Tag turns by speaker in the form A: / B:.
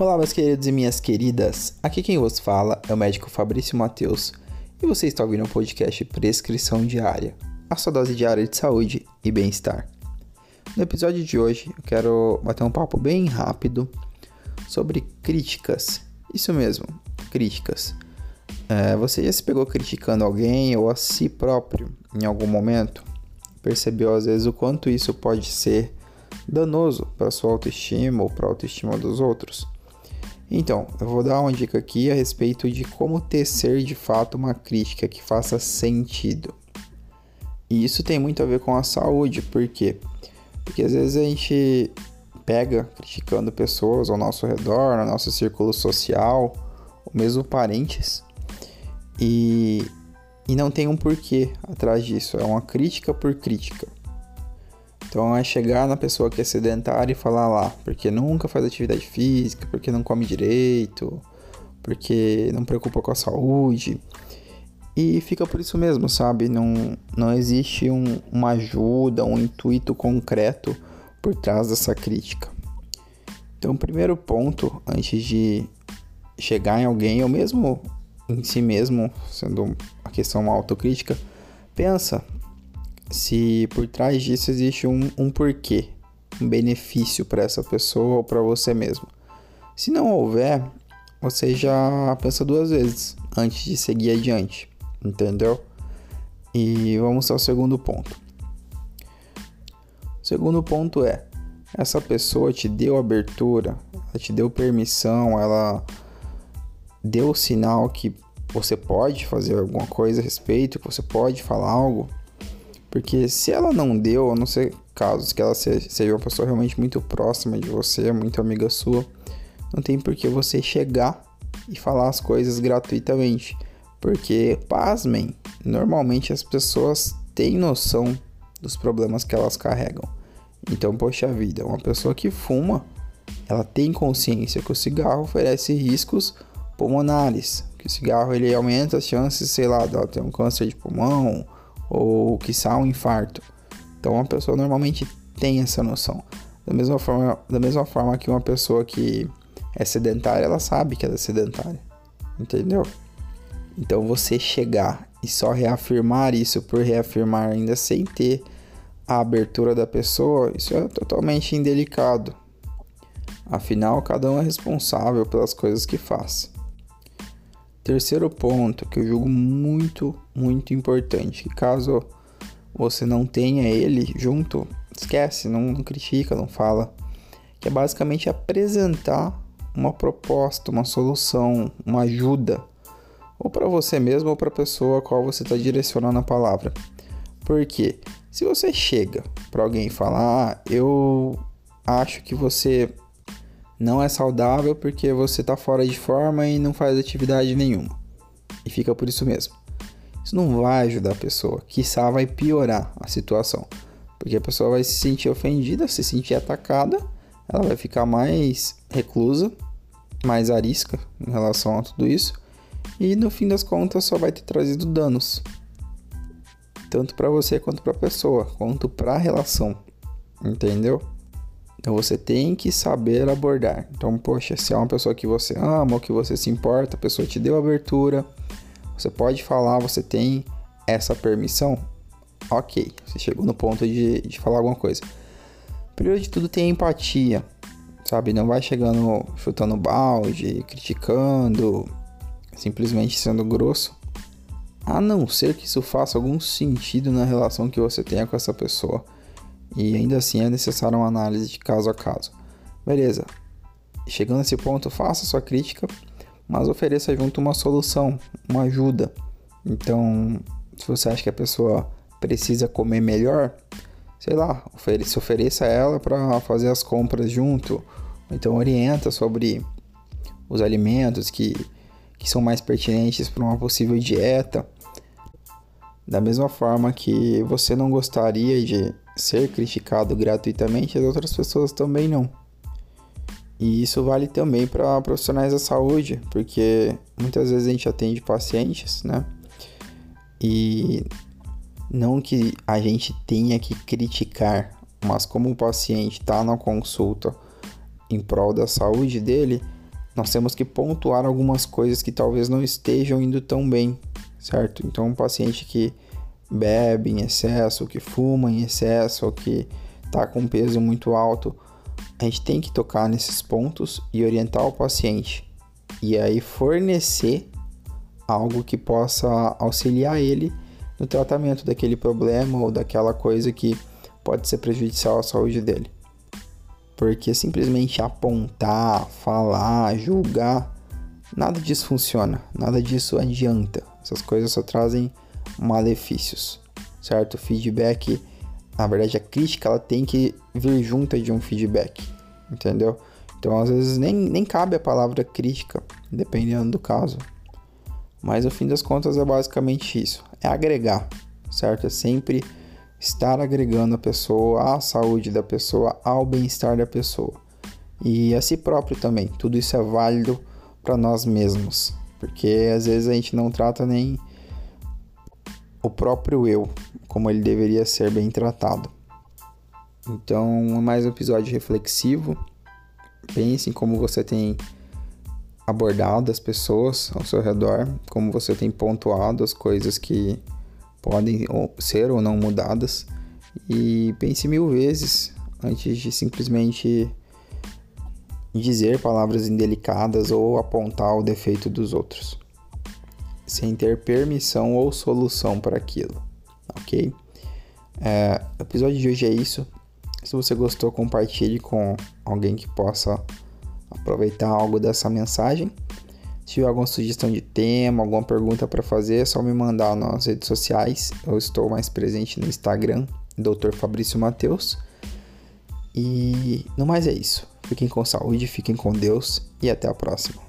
A: Olá, meus queridos e minhas queridas. Aqui quem vos fala é o médico Fabrício Mateus e você está ouvindo o podcast Prescrição Diária, a sua dose diária de saúde e bem-estar. No episódio de hoje, eu quero bater um papo bem rápido sobre críticas. Isso mesmo, críticas. É, você já se pegou criticando alguém ou a si próprio em algum momento? Percebeu às vezes o quanto isso pode ser danoso para sua autoestima ou para a autoestima dos outros? Então, eu vou dar uma dica aqui a respeito de como tecer de fato uma crítica que faça sentido. E isso tem muito a ver com a saúde, por quê? Porque às vezes a gente pega criticando pessoas ao nosso redor, no nosso círculo social, ou mesmo parentes, e, e não tem um porquê atrás disso, é uma crítica por crítica. Então é chegar na pessoa que é sedentária e falar lá, porque nunca faz atividade física, porque não come direito, porque não preocupa com a saúde. E fica por isso mesmo, sabe? Não, não existe um, uma ajuda, um intuito concreto por trás dessa crítica. Então, o primeiro ponto, antes de chegar em alguém, ou mesmo em si mesmo, sendo a questão uma autocrítica, pensa se por trás disso existe um, um porquê, um benefício para essa pessoa ou para você mesmo. Se não houver, você já pensa duas vezes antes de seguir adiante, entendeu? E vamos ao segundo ponto. O segundo ponto é: essa pessoa te deu abertura, ela te deu permissão, ela deu o sinal que você pode fazer alguma coisa a respeito, que você pode falar algo. Porque se ela não deu, a não ser casos que ela seja uma pessoa realmente muito próxima de você, muito amiga sua, não tem por que você chegar e falar as coisas gratuitamente. Porque, pasmem, normalmente as pessoas têm noção dos problemas que elas carregam. Então, poxa vida, uma pessoa que fuma, ela tem consciência que o cigarro oferece riscos pulmonares, que o cigarro ele aumenta as chances, sei lá, de ela ter um câncer de pulmão, ou quiçá um infarto. Então a pessoa normalmente tem essa noção. Da mesma forma, da mesma forma que uma pessoa que é sedentária, ela sabe que ela é sedentária. Entendeu? Então você chegar e só reafirmar isso por reafirmar ainda sem ter a abertura da pessoa, isso é totalmente indelicado. Afinal, cada um é responsável pelas coisas que faz. Terceiro ponto que eu julgo muito, muito importante, que caso você não tenha ele junto, esquece, não, não critica, não fala, que é basicamente apresentar uma proposta, uma solução, uma ajuda, ou para você mesmo ou para a pessoa a qual você está direcionando a palavra. Porque se você chega para alguém e fala, ah, eu acho que você não é saudável porque você está fora de forma e não faz atividade nenhuma. E fica por isso mesmo. Isso não vai ajudar a pessoa, quiçá vai piorar a situação. Porque a pessoa vai se sentir ofendida, se sentir atacada, ela vai ficar mais reclusa, mais arisca em relação a tudo isso, e no fim das contas só vai ter trazido danos, tanto para você quanto para a pessoa, quanto para a relação, entendeu? Então você tem que saber abordar. Então, poxa, se é uma pessoa que você ama ou que você se importa, a pessoa te deu abertura, você pode falar, você tem essa permissão? Ok, você chegou no ponto de, de falar alguma coisa. Primeiro de tudo, tem empatia, sabe? Não vai chegando chutando balde, criticando, simplesmente sendo grosso. A não ser que isso faça algum sentido na relação que você tenha com essa pessoa e ainda assim é necessária uma análise de caso a caso. Beleza, chegando nesse ponto, faça sua crítica, mas ofereça junto uma solução, uma ajuda. Então, se você acha que a pessoa precisa comer melhor, sei lá, ofereça, ofereça a ela para fazer as compras junto, então orienta sobre os alimentos que, que são mais pertinentes para uma possível dieta. Da mesma forma que você não gostaria de ser criticado gratuitamente, as outras pessoas também não. E isso vale também para profissionais da saúde, porque muitas vezes a gente atende pacientes, né? E não que a gente tenha que criticar, mas como o paciente está na consulta em prol da saúde dele, nós temos que pontuar algumas coisas que talvez não estejam indo tão bem, certo? Então, um paciente que bebe em excesso, que fuma em excesso, ou que está com peso muito alto, a gente tem que tocar nesses pontos e orientar o paciente. E aí fornecer algo que possa auxiliar ele no tratamento daquele problema ou daquela coisa que pode ser prejudicial à saúde dele. Porque simplesmente apontar, falar, julgar, nada disso funciona, nada disso adianta. Essas coisas só trazem malefícios, certo? Feedback, na verdade, a crítica ela tem que vir junto de um feedback, entendeu? Então, às vezes, nem, nem cabe a palavra crítica, dependendo do caso. Mas, no fim das contas, é basicamente isso: é agregar, certo? É sempre estar agregando a pessoa à saúde da pessoa, ao bem-estar da pessoa e a si próprio também. Tudo isso é válido para nós mesmos, porque às vezes a gente não trata nem o próprio eu como ele deveria ser bem tratado. Então, é mais um episódio reflexivo. Pense em como você tem abordado as pessoas ao seu redor, como você tem pontuado as coisas que podem ser ou não mudadas e pense mil vezes antes de simplesmente dizer palavras indelicadas ou apontar o defeito dos outros, sem ter permissão ou solução para aquilo, ok? É, o episódio de hoje é isso. Se você gostou, compartilhe com alguém que possa aproveitar algo dessa mensagem. Se tiver alguma sugestão de tema, alguma pergunta para fazer, é só me mandar nas redes sociais. Eu estou mais presente no Instagram, Dr. Fabrício Mateus. E no mais é isso. Fiquem com saúde, fiquem com Deus e até a próxima.